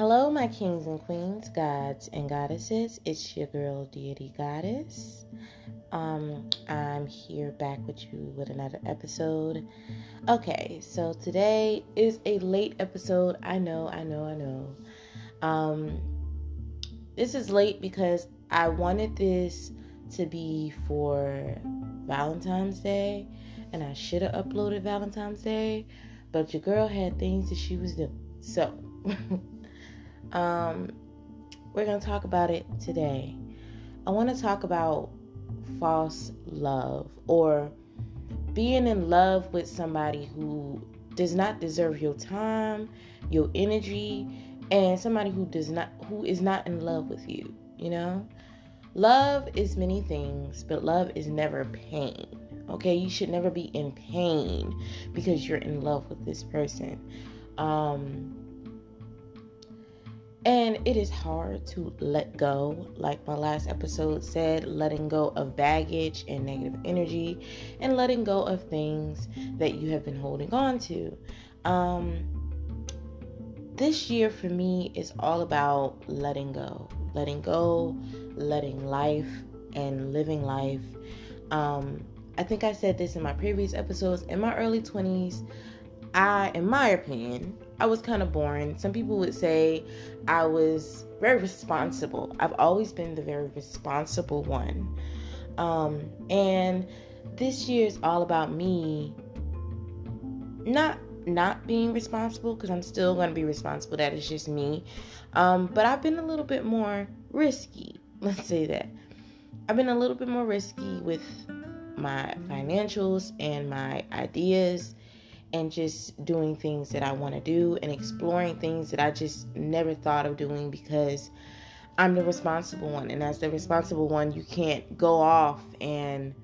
Hello, my kings and queens, gods and goddesses. It's your girl, Deity Goddess. Um, I'm here back with you with another episode. Okay, so today is a late episode. I know, I know, I know. Um, this is late because I wanted this to be for Valentine's Day, and I should have uploaded Valentine's Day, but your girl had things that she was doing. So, um, we're going to talk about it today. I want to talk about false love or being in love with somebody who does not deserve your time, your energy, and somebody who does not who is not in love with you, you know? Love is many things, but love is never pain. Okay, you should never be in pain because you're in love with this person. Um, and it is hard to let go, like my last episode said, letting go of baggage and negative energy and letting go of things that you have been holding on to. Um, this year for me is all about letting go, letting go, letting life, and living life. Um, I think I said this in my previous episodes. In my early 20s, I, in my opinion, I was kind of boring. Some people would say I was very responsible. I've always been the very responsible one. Um, and this year is all about me not not being responsible because I'm still going to be responsible. That is just me. Um, but I've been a little bit more risky. Let's say that. I've been a little bit more risky with my financials and my ideas and just doing things that I want to do and exploring things that I just never thought of doing because I'm the responsible one. And as the responsible one, you can't go off and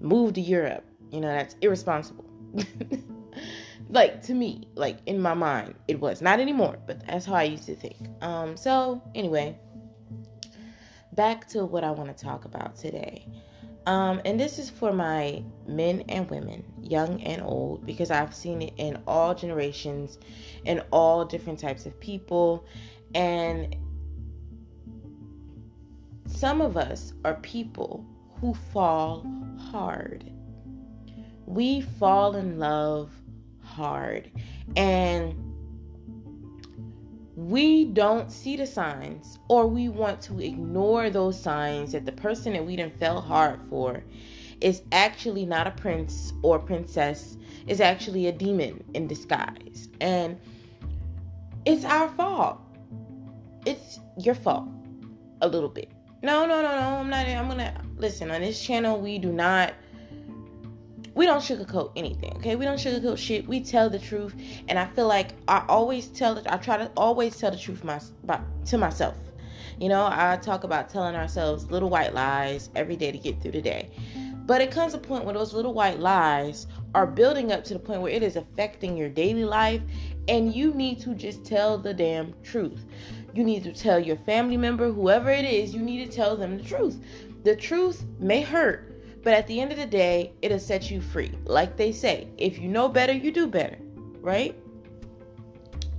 move to Europe. You know, that's irresponsible. like to me, like in my mind, it was not anymore, but that's how I used to think. Um, so anyway, back to what I want to talk about today. Um, and this is for my men and women, young and old, because I've seen it in all generations in all different types of people. And some of us are people who fall hard. We fall in love hard. And we don't see the signs or we want to ignore those signs that the person that we didn't fell hard for is actually not a prince or princess is actually a demon in disguise. And it's our fault. It's your fault a little bit. No no no no i'm not i'm gonna listen on this channel we do not we don't sugarcoat anything, okay? We don't sugarcoat shit. We tell the truth, and I feel like I always tell it. I try to always tell the truth my, by, to myself. You know, I talk about telling ourselves little white lies every day to get through the day. But it comes a point where those little white lies are building up to the point where it is affecting your daily life, and you need to just tell the damn truth. You need to tell your family member, whoever it is, you need to tell them the truth. The truth may hurt, but at the end of the day, it'll set you free. Like they say, if you know better, you do better, right?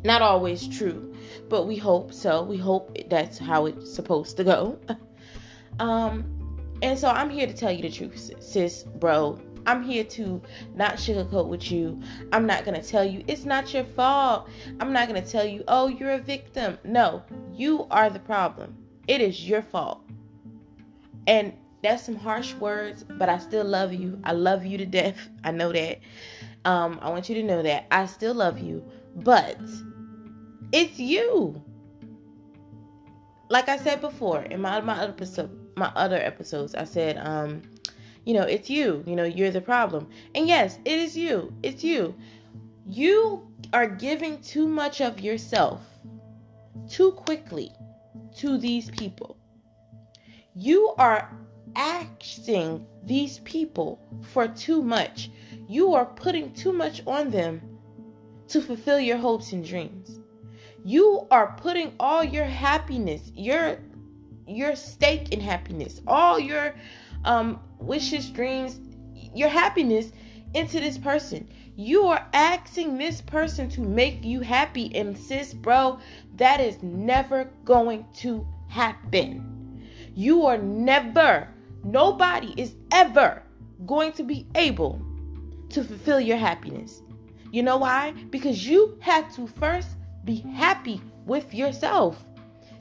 Not always true, but we hope so. We hope that's how it's supposed to go. um, and so I'm here to tell you the truth, sis, bro. I'm here to not sugarcoat with you. I'm not going to tell you it's not your fault. I'm not going to tell you, oh, you're a victim. No, you are the problem. It is your fault. And that's some harsh words, but I still love you. I love you to death. I know that. Um, I want you to know that I still love you, but it's you. Like I said before in my my other episode, my other episodes, I said, um, you know, it's you. You know, you're the problem. And yes, it is you. It's you. You are giving too much of yourself too quickly to these people. You are asking these people for too much. You are putting too much on them to fulfill your hopes and dreams. You are putting all your happiness, your your stake in happiness, all your um wishes, dreams, your happiness into this person. You are asking this person to make you happy, and sis, bro, that is never going to happen. You are never, nobody is ever going to be able to fulfill your happiness. You know why? Because you have to first be happy with yourself.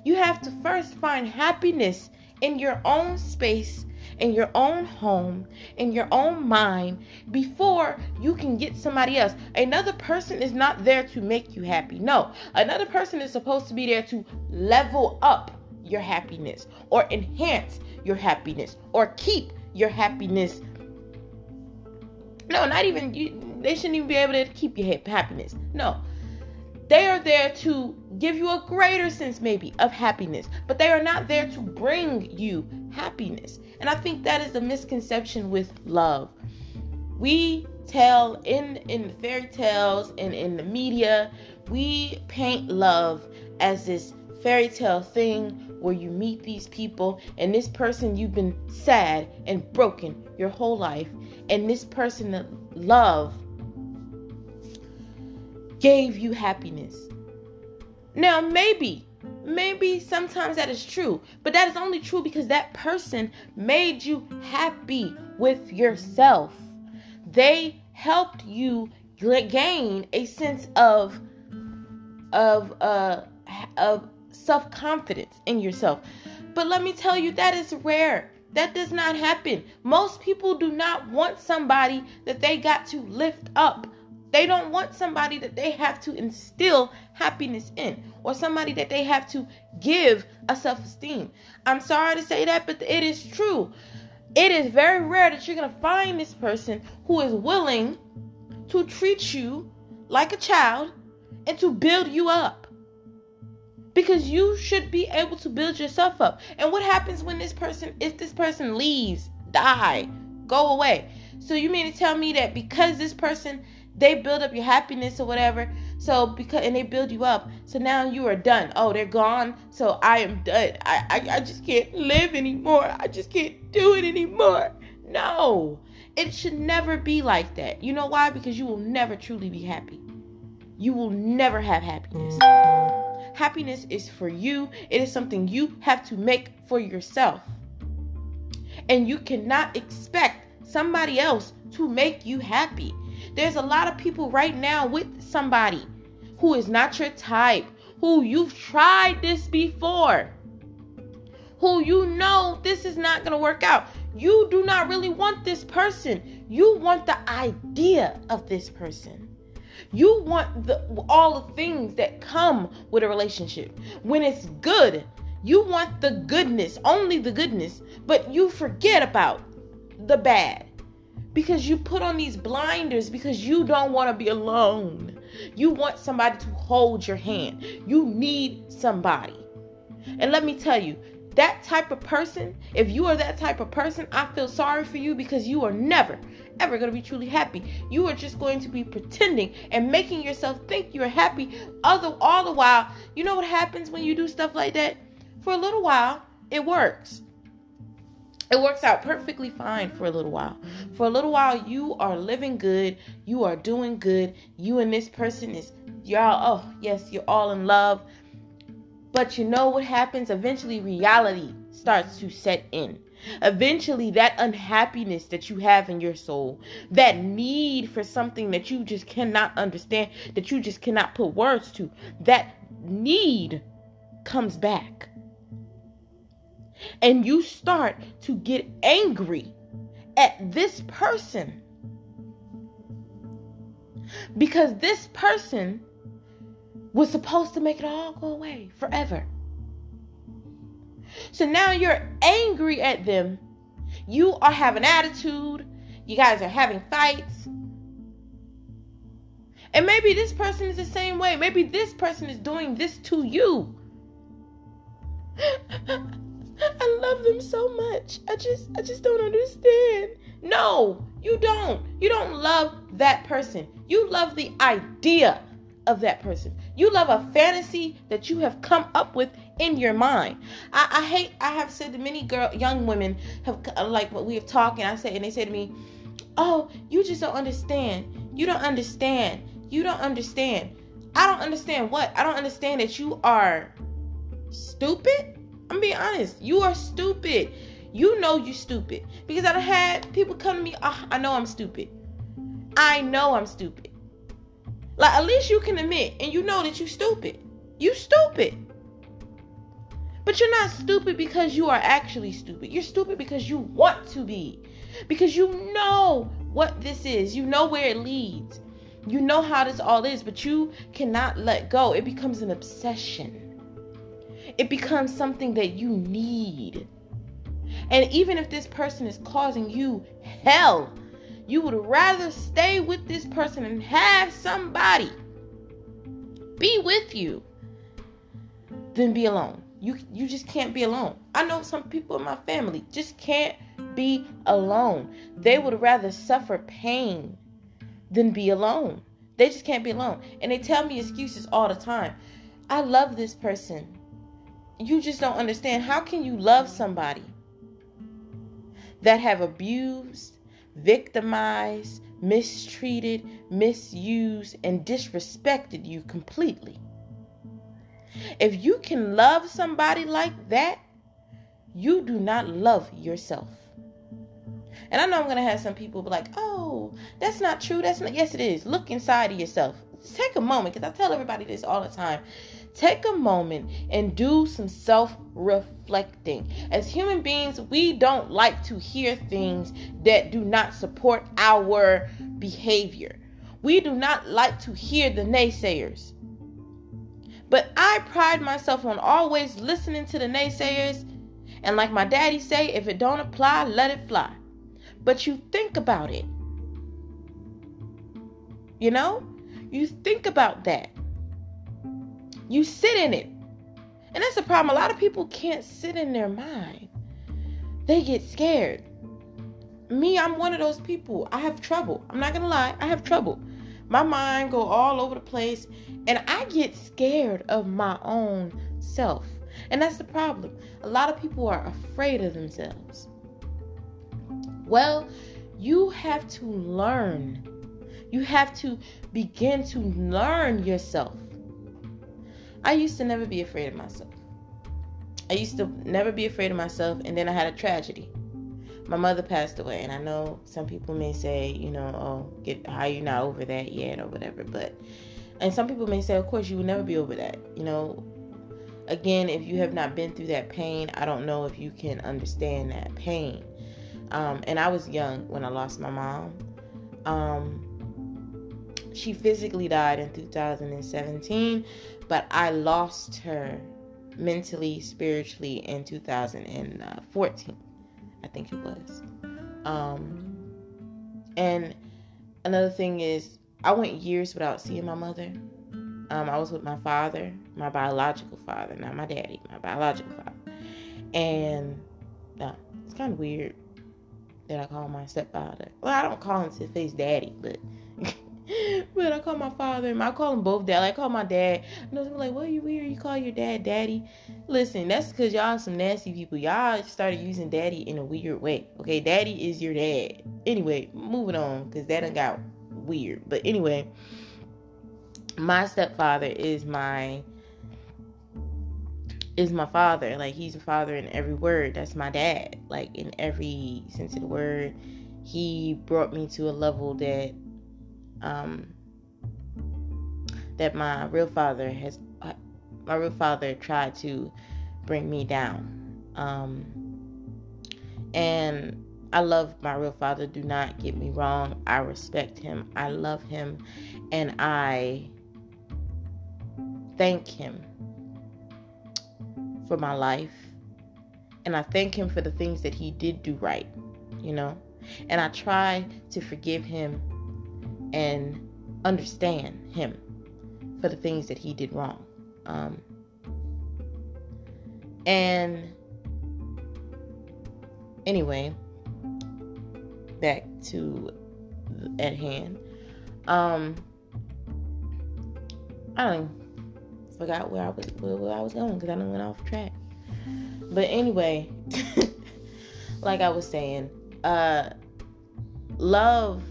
You have to first find happiness in your own space, in your own home, in your own mind before you can get somebody else. Another person is not there to make you happy. No, another person is supposed to be there to level up your happiness or enhance your happiness or keep your happiness. No, not even you. They shouldn't even be able to keep your happiness. No, they are there to give you a greater sense, maybe, of happiness, but they are not there to bring you happiness. And I think that is the misconception with love. We tell in in fairy tales and in the media, we paint love as this fairy tale thing where you meet these people and this person you've been sad and broken your whole life and this person that love gave you happiness. Now, maybe, maybe sometimes that is true, but that is only true because that person made you happy with yourself. They helped you gain a sense of of uh of self-confidence in yourself. But let me tell you that is rare. That does not happen. Most people do not want somebody that they got to lift up they don't want somebody that they have to instill happiness in or somebody that they have to give a self esteem. I'm sorry to say that, but it is true. It is very rare that you're going to find this person who is willing to treat you like a child and to build you up. Because you should be able to build yourself up. And what happens when this person, if this person leaves, die, go away? So you mean to tell me that because this person they build up your happiness or whatever. So because and they build you up. So now you are done. Oh, they're gone. So I am done. I, I, I just can't live anymore. I just can't do it anymore. No. It should never be like that. You know why? Because you will never truly be happy. You will never have happiness. Happiness is for you. It is something you have to make for yourself. And you cannot expect somebody else to make you happy. There's a lot of people right now with somebody who is not your type, who you've tried this before, who you know this is not going to work out. You do not really want this person. You want the idea of this person. You want the all the things that come with a relationship. When it's good, you want the goodness, only the goodness, but you forget about the bad because you put on these blinders because you don't want to be alone. You want somebody to hold your hand. You need somebody. And let me tell you, that type of person, if you are that type of person, I feel sorry for you because you are never, ever going to be truly happy. You are just going to be pretending and making yourself think you're happy. Other, all the while, you know what happens when you do stuff like that? For a little while, it works it works out perfectly fine for a little while. For a little while, you are living good, you are doing good, you and this person is, y'all, oh, yes, you're all in love. But you know what happens? Eventually, reality starts to set in. Eventually, that unhappiness that you have in your soul, that need for something that you just cannot understand, that you just cannot put words to, that need comes back and you start to get angry at this person because this person was supposed to make it all go away forever. So now you're angry at them. You are having attitude. You guys are having fights. And maybe this person is the same way. Maybe this person is doing this to you. I love them so much. I just I just don't understand. No, you don't. You don't love that person. You love the idea of that person. You love a fantasy that you have come up with in your mind. I, I hate. I have said many girl, young women have uh, like what we have talked, and I say, and they say to me, "Oh, you just don't understand. You don't understand. You don't understand. I don't understand what? I don't understand that you are stupid. I'm being honest. You are stupid. You know you stupid. Because I've had people come to me, oh, I know I'm stupid. I know I'm stupid. Like at least you can admit and you know that you stupid. You stupid. But you're not stupid because you are actually stupid. You're stupid because you want to be. Because you know what this is. You know where it leads. You know how this all is, but you cannot let go. It becomes an obsession. It becomes something that you need. And even if this person is causing you hell, you would rather stay with this person and have somebody be with you than be alone. You you just can't be alone. I know some people in my family just can't be alone. They would rather suffer pain than be alone. They just can't be alone. And they tell me excuses all the time. I love this person. You just don't understand. How can you love somebody that have abused, victimized, mistreated, misused, and disrespected you completely? If you can love somebody like that, you do not love yourself. And I know I'm going to have some people be like, oh, that's not true. That's not. Yes, it is. Look inside of yourself. Take a moment, because I tell everybody this all the time. Take a moment and do some self reflecting. As human beings, we don't like to hear things that do not support our behavior. We do not like to hear the naysayers. But I pride myself on always listening to the naysayers. And like my daddy say, if it don't apply, let it fly but you think about it. You know? You think about that. You sit in it. And that's the problem. A lot of people can't sit in their mind. They get scared. Me, I'm one of those people. I have trouble. I'm not going to lie. I have trouble. My mind go all over the place and I get scared of my own self. And that's the problem. A lot of people are afraid of themselves. Well, you have to learn. You have to begin to learn yourself. I used to never be afraid of myself. I used to never be afraid of myself, and then I had a tragedy. My mother passed away, and I know some people may say, you know, oh, get how you not over that yet or whatever, but and some people may say, of course, you will never be over that. You know, again, if you have not been through that pain, I don't know if you can understand that pain. Um, and I was young when I lost my mom. Um, she physically died in 2017, but I lost her mentally, spiritually in 2014. I think it was. Um, and another thing is, I went years without seeing my mother. Um, I was with my father, my biological father, not my daddy, my biological father. And uh, it's kind of weird that I call my stepfather. Well, I don't call him to face daddy, but but I call my father. and I call them both dad. I call my dad. And I'm like, "What are you weird? You call your dad daddy?" Listen, that's because y'all some nasty people. Y'all started using daddy in a weird way. Okay, daddy is your dad. Anyway, moving on because that done got weird. But anyway, my stepfather is my is my father. Like he's a father in every word. That's my dad. Like in every sense of the word. He brought me to a level that um that my real father has my real father tried to bring me down. Um and I love my real father. Do not get me wrong. I respect him. I love him and I thank him for my life. And I thank him for the things that he did do right, you know? And I try to forgive him and understand him for the things that he did wrong. Um, and anyway, back to at hand. Um, I don't forgot where I was where, where I was going because I went off track. But anyway, like I was saying, uh, love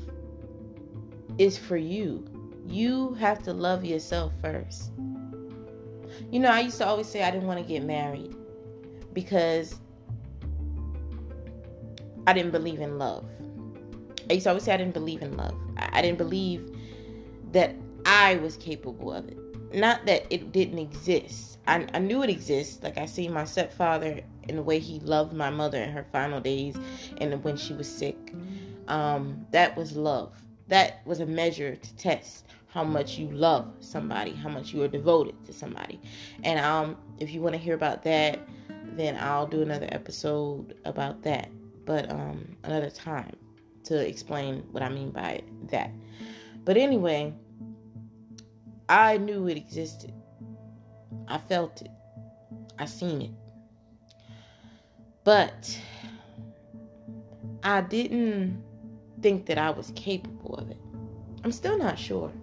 is for you. You have to love yourself first. You know, I used to always say I didn't want to get married because I didn't believe in love. I used to always say I didn't believe in love. I, didn't believe that I was capable of it. Not that it didn't exist. I, I knew it exists. Like I see my stepfather in the way he loved my mother in her final days and when she was sick. Um, that was love. That was a measure to test how much you love somebody, how much you are devoted to somebody. And um, if you want to hear about that, then I'll do another episode about that, but um, another time to explain what I mean by that. But anyway, I knew it existed. I felt it. I seen it. But I didn't think that I was capable of it. I'm still not sure.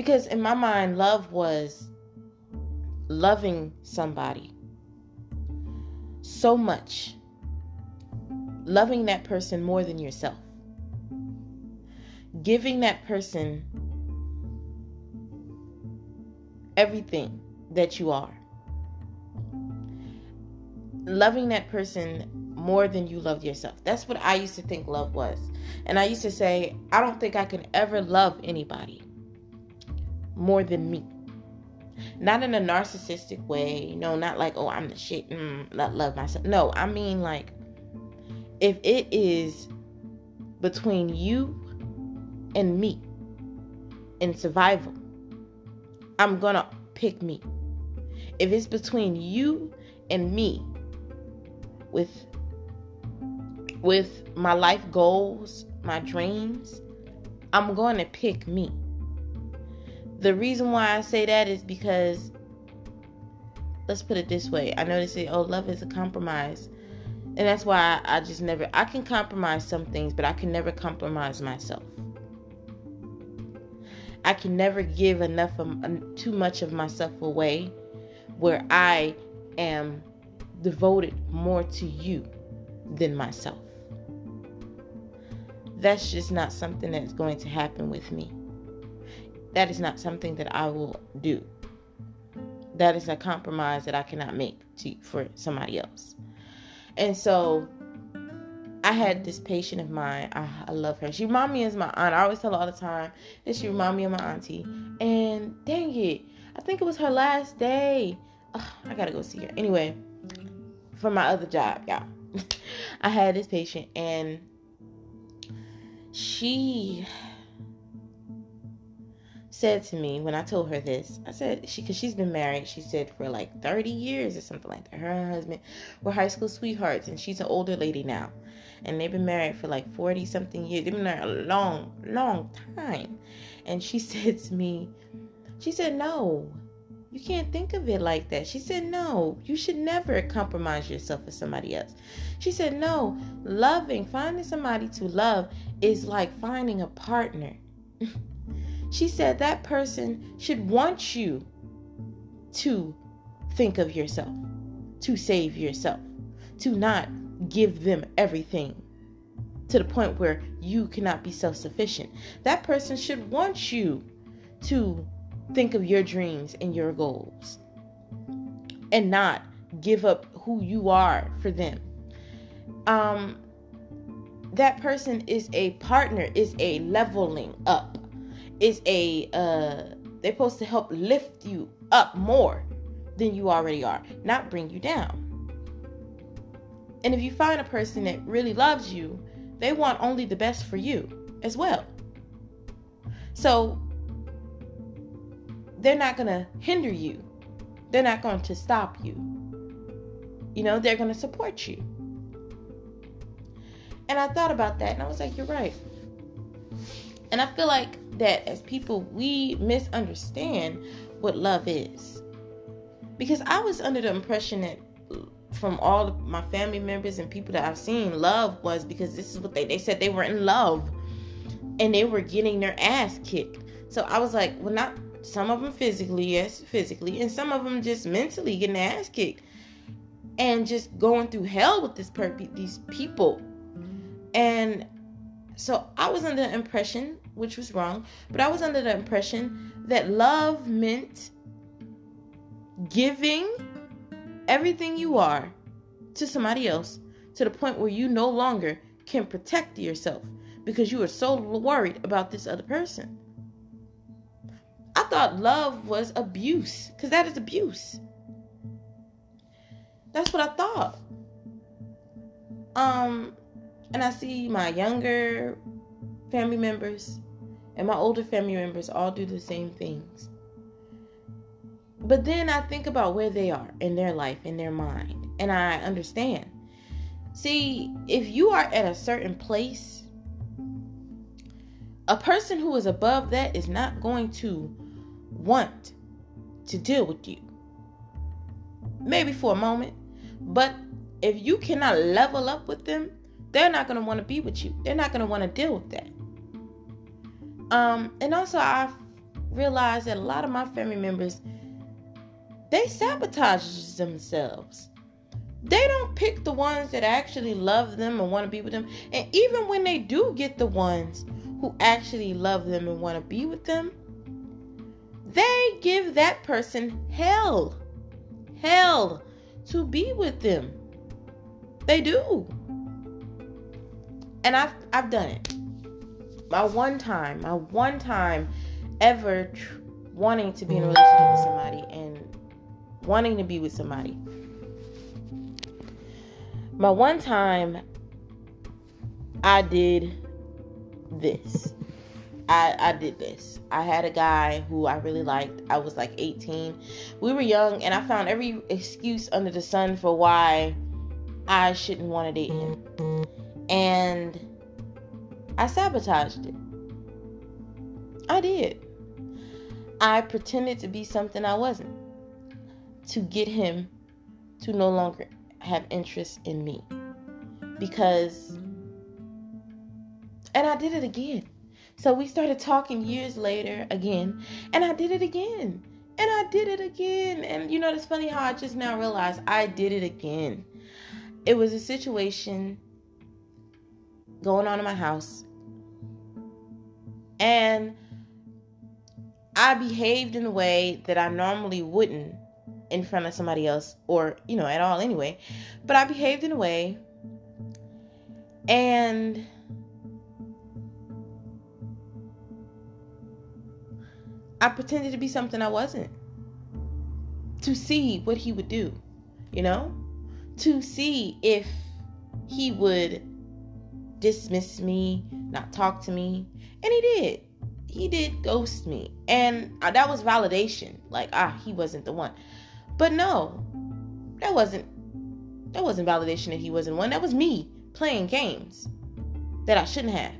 Because in my mind, love was loving somebody so much, loving that person more than yourself, giving that person everything that you are, loving that person more than you loved yourself. That's what I used to think love was. And I used to say, I don't think I can ever love anybody more than me. Not in a narcissistic way. No, not like, oh, I'm the shit. Mm, not love myself. No, I mean like, if it is between you and me in survival, I'm gonna pick me. If it's between you and me with with my life goals, my dreams, I'm going to pick me. The reason why I say that is because, let's put it this way I know they say, oh, love is a compromise. And that's why I, I just never, I can compromise some things, but I can never compromise myself. I can never give enough of um, too much of myself away where I am devoted more to you than myself. That's just not something that's going to happen with me. That is not something that I will do. That is a compromise that I cannot make to, for somebody else. And so I had this patient of mine. I, I love her. She reminds me as my aunt. I always tell her all the time that she reminds me of my auntie. And dang it, I think it was her last day. Oh, I gotta go see her. Anyway, for my other job, y'all. I had this patient and she said to me when I told her this, I said she because she's been married, she said for like 30 years or something like that. Her her husband were high school sweethearts, and she's an older lady now, and they've been married for like 40 something years. They've been married a long, long time, and she said to me, she said no. You can't think of it like that. She said, No, you should never compromise yourself for somebody else. She said, No, loving, finding somebody to love is like finding a partner. She said that person should want you to think of yourself, to save yourself, to not give them everything to the point where you cannot be self sufficient. That person should want you to think of your dreams and your goals and not give up who you are for them. Um, that person is a partner, is a leveling up is a uh they're supposed to help lift you up more than you already are, not bring you down. And if you find a person that really loves you, they want only the best for you as well. So they're not going to hinder you. They're not going to stop you. You know, they're going to support you. And I thought about that and I was like, you're right. And I feel like that as people, we misunderstand what love is. Because I was under the impression that from all my family members and people that I've seen, love was because this is what they, they said they were in love and they were getting their ass kicked. So I was like, well, not some of them physically, yes, physically, and some of them just mentally getting their ass kicked and just going through hell with this per- these people. And So I was under the impression, which was wrong, but I was under the impression that love meant giving everything you are to somebody else to the point where you no longer can protect yourself because you are so worried about this other person. I thought love was abuse because that is abuse. That's what I thought. Um, and I see my younger family members and my older family members all do the same things. But then I think about where they are in their life, in their mind, and I understand. See, if you are at a certain place, a person who is above that is not going to want to deal with you. Maybe for a moment, but if you cannot level up with them, they're not going to want to be with you. They're not going to want to deal with that. Um, and also, I've realized that a lot of my family members they sabotage themselves. They don't pick the ones that actually love them and want to be with them. And even when they do get the ones who actually love them and want to be with them, they give that person hell. Hell to be with them. They do. And I've I've done it. My one time, my one time ever tr- wanting to be in a relationship with somebody and wanting to be with somebody. My one time I did this. I, I did this. I had a guy who I really liked. I was like 18. We were young, and I found every excuse under the sun for why I shouldn't want to date him. And I sabotaged it. I did. I pretended to be something I wasn't to get him to no longer have interest in me. Because, and I did it again. So we started talking years later again, and I did it again. And I did it again. And you know, it's funny how I just now realized I did it again. It was a situation going on in my house. And I behaved in a way that I normally wouldn't in front of somebody else or, you know, at all anyway. But I behaved in a way. And I pretended to be something I wasn't. To see what he would do, you know, to see if he would dismiss me, not talk to me. And he did. He did ghost me. And uh, that was validation. Like, ah, he wasn't the one. But no, that wasn't that wasn't validation that he wasn't one. That was me playing games that I shouldn't have.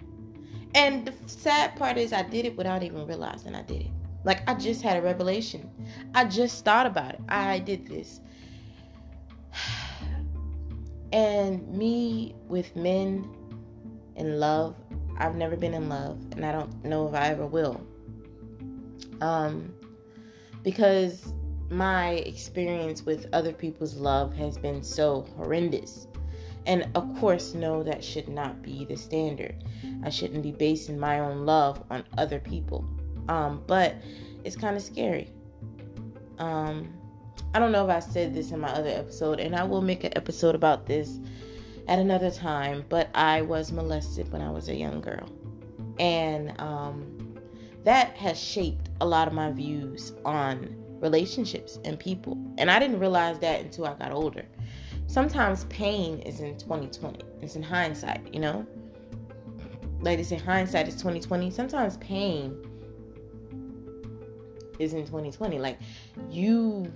And the sad part is I did it without even realizing I did it. Like I just had a revelation. I just thought about it. I did this. And me with men in love, I've never been in love and I don't know if I ever will. Um because my experience with other people's love has been so horrendous. And of course, no, that should not be the standard. I shouldn't be basing my own love on other people. Um, but it's kind of scary. Um, I don't know if I said this in my other episode, and I will make an episode about this at another time. But I was molested when I was a young girl, and um, that has shaped a lot of my views on relationships and people. And I didn't realize that until I got older. Sometimes pain is in 2020. It's in hindsight, you know? Like they say hindsight is 2020. Sometimes pain is in 2020. Like you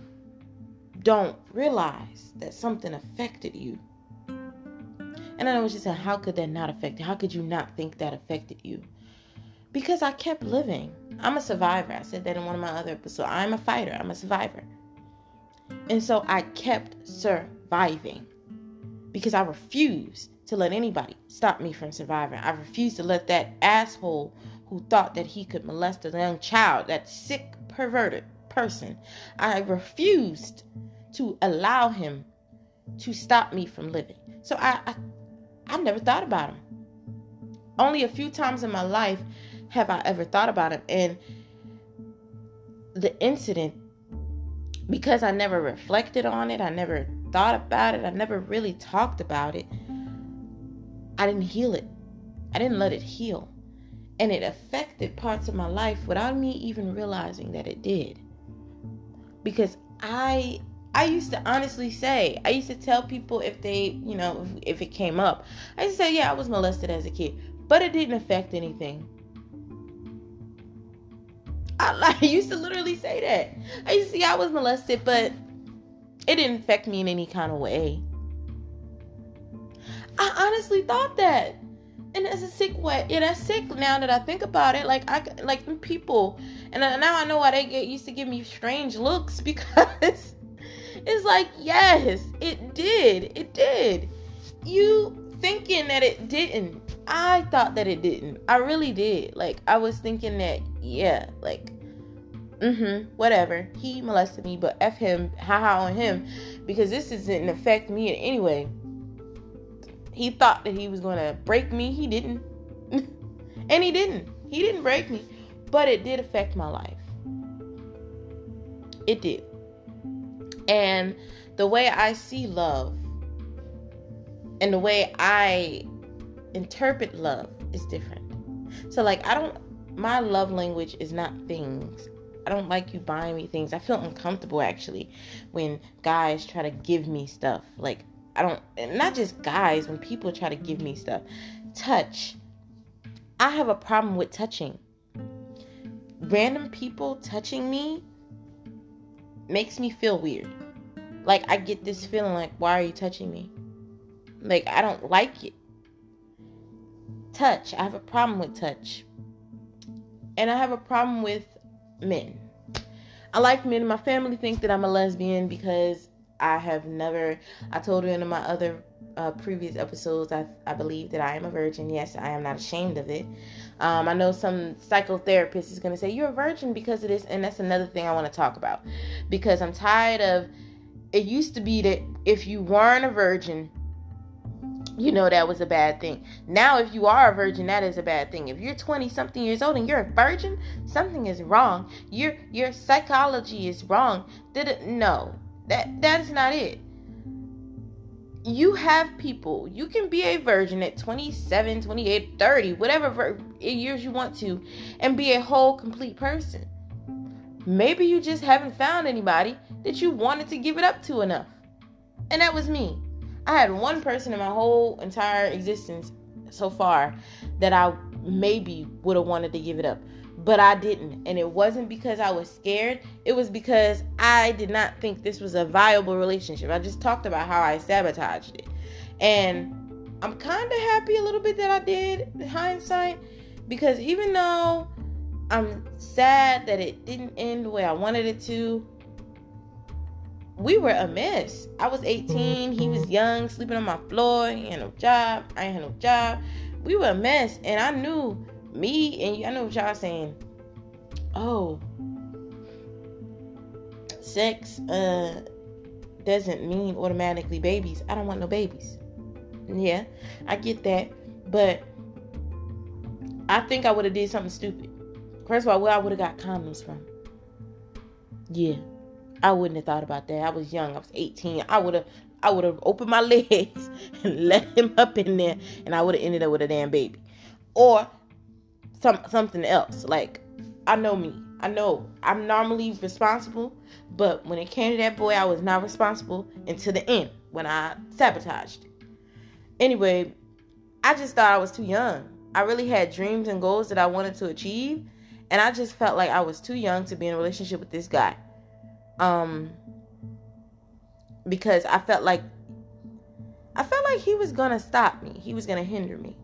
don't realize that something affected you. And I what you said, how could that not affect you? How could you not think that affected you? Because I kept living. I'm a survivor. I said that in one of my other episodes. I'm a fighter. I'm a survivor. And so I kept surviving because I refused to let anybody stop me from surviving. I refused to let that asshole who thought that he could molest a young child, that sick, perverted person, I refused to allow him to stop me from living. So I, I, I never thought about him. only a few times in my life have I ever thought about him. And the incident, because I never reflected on it, I never thought about it, I never really talked about it, I didn't heal it. I didn't let it heal. And it affected parts of my life without me even realizing that it did. Because I I used to honestly say, I used to tell people if they, you know, if, if it came up, I used to say, yeah, I was molested as a kid, but it didn't affect anything. I, I used to literally say that. I used to say I was molested, but it didn't affect me in any kind of way. I honestly thought that. And that's a sick way. Yeah, that's sick now that I think about it. Like I like people, and now I know why they get used to give me strange looks because it's like yes, it did, it did. You thinking that it didn't? I thought that it didn't. I really did. Like I was thinking that yeah, like mm-hmm, whatever. He molested me, but F him, haha on him, because this doesn't affect me in any way. He thought that he was gonna break me. He didn't. and he didn't. He didn't break me. But it did affect my life. It did. And the way I see love and the way I interpret love is different. So like I don't my love language is not things. I don't like you buying me things. I feel uncomfortable actually when guys try to give me stuff. Like I don't not just guys, when people try to give me stuff. Touch. I have a problem with touching. Random people touching me makes me feel weird. Like I get this feeling like why are you touching me? Like I don't like it. Touch. I have a problem with touch. And I have a problem with men. I like men. My family think that I'm a lesbian because I have never, I told you in my other uh, previous episodes, I, I believe that I am a virgin. Yes, I am not ashamed of it. Um, I know some psychotherapist is going to say, You're a virgin because of this. And that's another thing I want to talk about. Because I'm tired of, it used to be that if you weren't a virgin, you know that was a bad thing. Now, if you are a virgin, that is a bad thing. If you're 20 something years old and you're a virgin, something is wrong. Your your psychology is wrong. Did it? No, that that is not it. You have people. You can be a virgin at 27, 28, 30, whatever ver- years you want to, and be a whole, complete person. Maybe you just haven't found anybody that you wanted to give it up to enough. And that was me. I had one person in my whole entire existence so far that I maybe would have wanted to give it up but I didn't. And it wasn't because I was scared, it was because I did not think this was a viable relationship. I just talked about how I sabotaged it. And I'm kind of happy a little bit that I did, hindsight, because even though I'm sad that it didn't end the way I wanted it to, we were a mess. I was 18, he was young, sleeping on my floor, he had no job, I ain't had no job. We were a mess, and I knew me and I know what y'all saying. Oh, sex uh doesn't mean automatically babies. I don't want no babies. Yeah, I get that, but I think I would have did something stupid. First of all, where I would have got condoms from. Yeah, I wouldn't have thought about that. I was young. I was 18. I would have I would have opened my legs and let him up in there, and I would have ended up with a damn baby. Or some something else. Like I know me. I know I'm normally responsible, but when it came to that boy, I was not responsible until the end when I sabotaged. Anyway, I just thought I was too young. I really had dreams and goals that I wanted to achieve, and I just felt like I was too young to be in a relationship with this guy. Um because I felt like I felt like he was going to stop me. He was going to hinder me.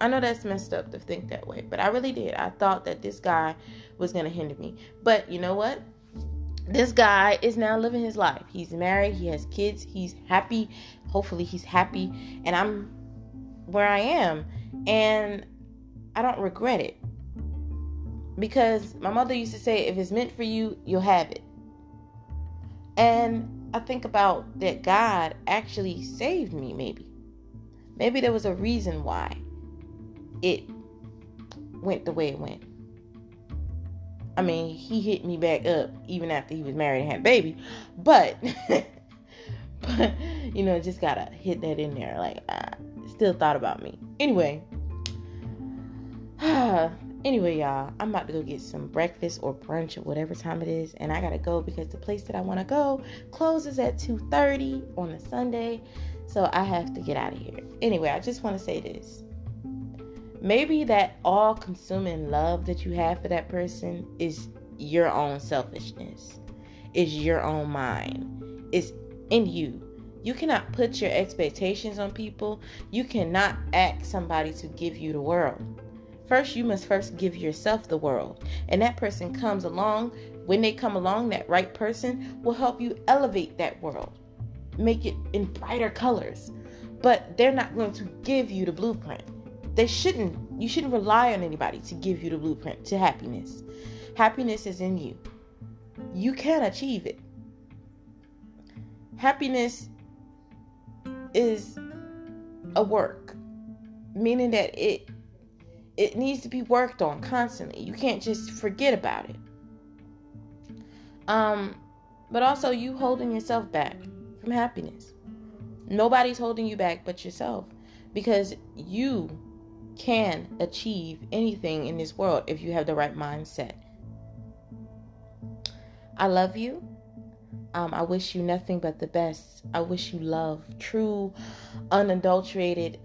I know that's messed up to think that way, but I really did. I thought that this guy was going to hinder me. But you know what? This guy is now living his life. He's married, he has kids, he's happy. Hopefully, he's happy. And I'm where I am. And I don't regret it. Because my mother used to say, if it's meant for you, you'll have it. And I think about that God actually saved me, maybe. Maybe there was a reason why it went the way it went. I mean, he hit me back up even after he was married and had a baby, but but you know, just gotta hit that in there. Like, uh, still thought about me. Anyway, anyway, y'all, I'm about to go get some breakfast or brunch or whatever time it is, and I gotta go because the place that I want to go closes at 2:30 on the Sunday, so I have to get out of here. Anyway, I just want to say this. Maybe that all-consuming love that you have for that person is your own selfishness, is your own mind, is in you. You cannot put your expectations on people. You cannot ask somebody to give you the world. First, you must first give yourself the world. And that person comes along. When they come along, that right person will help you elevate that world, make it in brighter colors. But they're not going to give you the blueprint. They shouldn't. You shouldn't rely on anybody to give you the blueprint to happiness. Happiness is in you. You can achieve it. Happiness is a work, meaning that it it needs to be worked on constantly. You can't just forget about it. Um, but also you holding yourself back from happiness. Nobody's holding you back but yourself because you can achieve anything in this world if you have the right mindset. I love you. Um, I wish you nothing but the best. I wish you love, true, unadulterated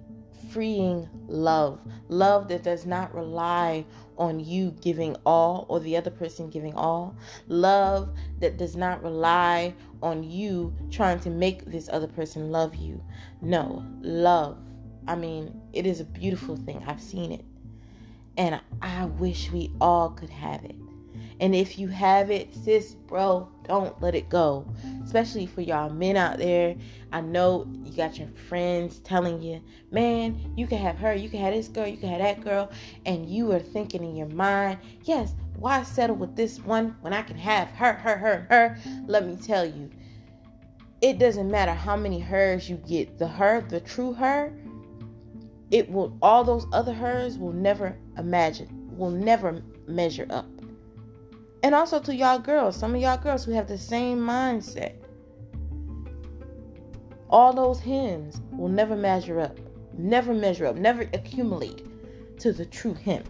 freeing love. Love that does not rely on you giving all or the other person giving all. Love that does not rely on you trying to make this other person love you. No, love. I mean, it is a beautiful thing. I've seen it. And I wish we all could have it. And if you have it, sis, bro, don't let it go. Especially for y'all men out there. I know you got your friends telling you, man, you can have her, you can have this girl, you can have that girl. And you are thinking in your mind, yes, why settle with this one when I can have her, her, her, her? Let me tell you, it doesn't matter how many hers you get. The her, the true her, it will, all those other hers will never imagine, will never measure up. And also to y'all girls, some of y'all girls who have the same mindset. All those hims will never measure up, never measure up, never accumulate to the true him,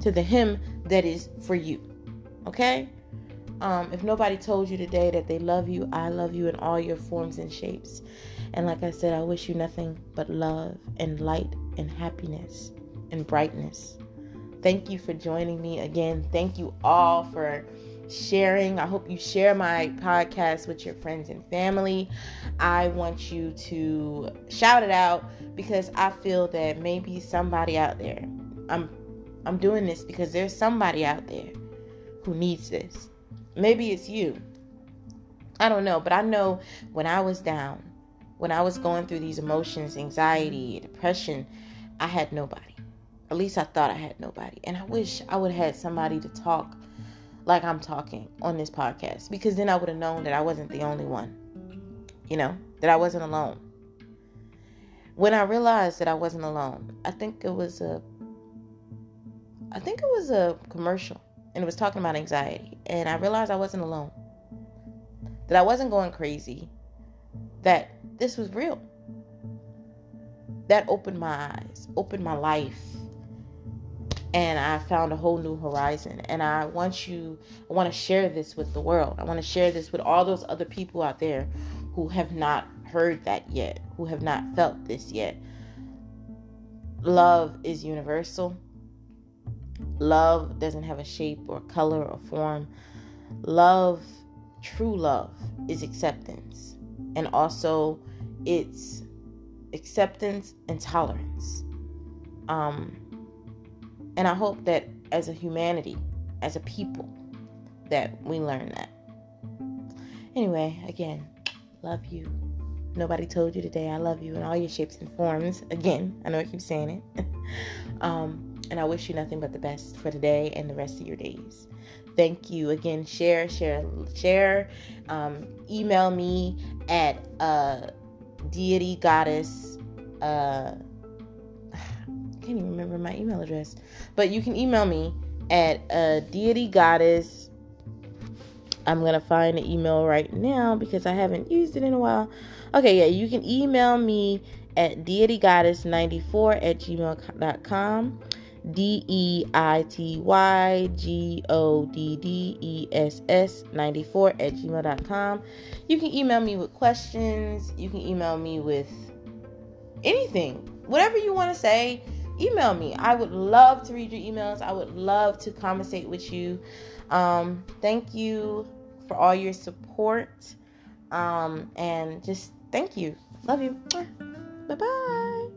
to the him that is for you. Okay? Um, if nobody told you today that they love you, I love you in all your forms and shapes. And like I said, I wish you nothing but love and light and happiness and brightness. Thank you for joining me again. Thank you all for sharing. I hope you share my podcast with your friends and family. I want you to shout it out because I feel that maybe somebody out there. I'm I'm doing this because there's somebody out there who needs this. Maybe it's you. I don't know, but I know when I was down, when I was going through these emotions, anxiety, depression, I had nobody. At least I thought I had nobody. And I wish I would have had somebody to talk like I'm talking on this podcast because then I would have known that I wasn't the only one. You know, that I wasn't alone. When I realized that I wasn't alone, I think it was a I think it was a commercial and it was talking about anxiety and I realized I wasn't alone. That I wasn't going crazy. That this was real. That opened my eyes, opened my life and I found a whole new horizon. And I want you, I want to share this with the world. I want to share this with all those other people out there who have not heard that yet, who have not felt this yet. Love is universal. Love doesn't have a shape or color or form. Love, true love, is acceptance. And also, it's acceptance and tolerance. Um, and I hope that as a humanity, as a people, that we learn that. Anyway, again, love you. Nobody told you today I love you in all your shapes and forms. Again, I know I keep saying it. um, and I wish you nothing but the best for today and the rest of your days. Thank you again. Share, share, share. Um, email me at uh, deity goddess. Uh, can't even remember my email address. But you can email me at uh, deity goddess. I'm gonna find the email right now because I haven't used it in a while. Okay, yeah, you can email me at deitygoddess94 at gmail.com. D E I T Y G O D D E S S 94 at gmail.com. You can email me with questions. You can email me with anything, whatever you want to say. Email me. I would love to read your emails. I would love to conversate with you. Um, thank you for all your support. Um, and just thank you. Love you. Bye bye.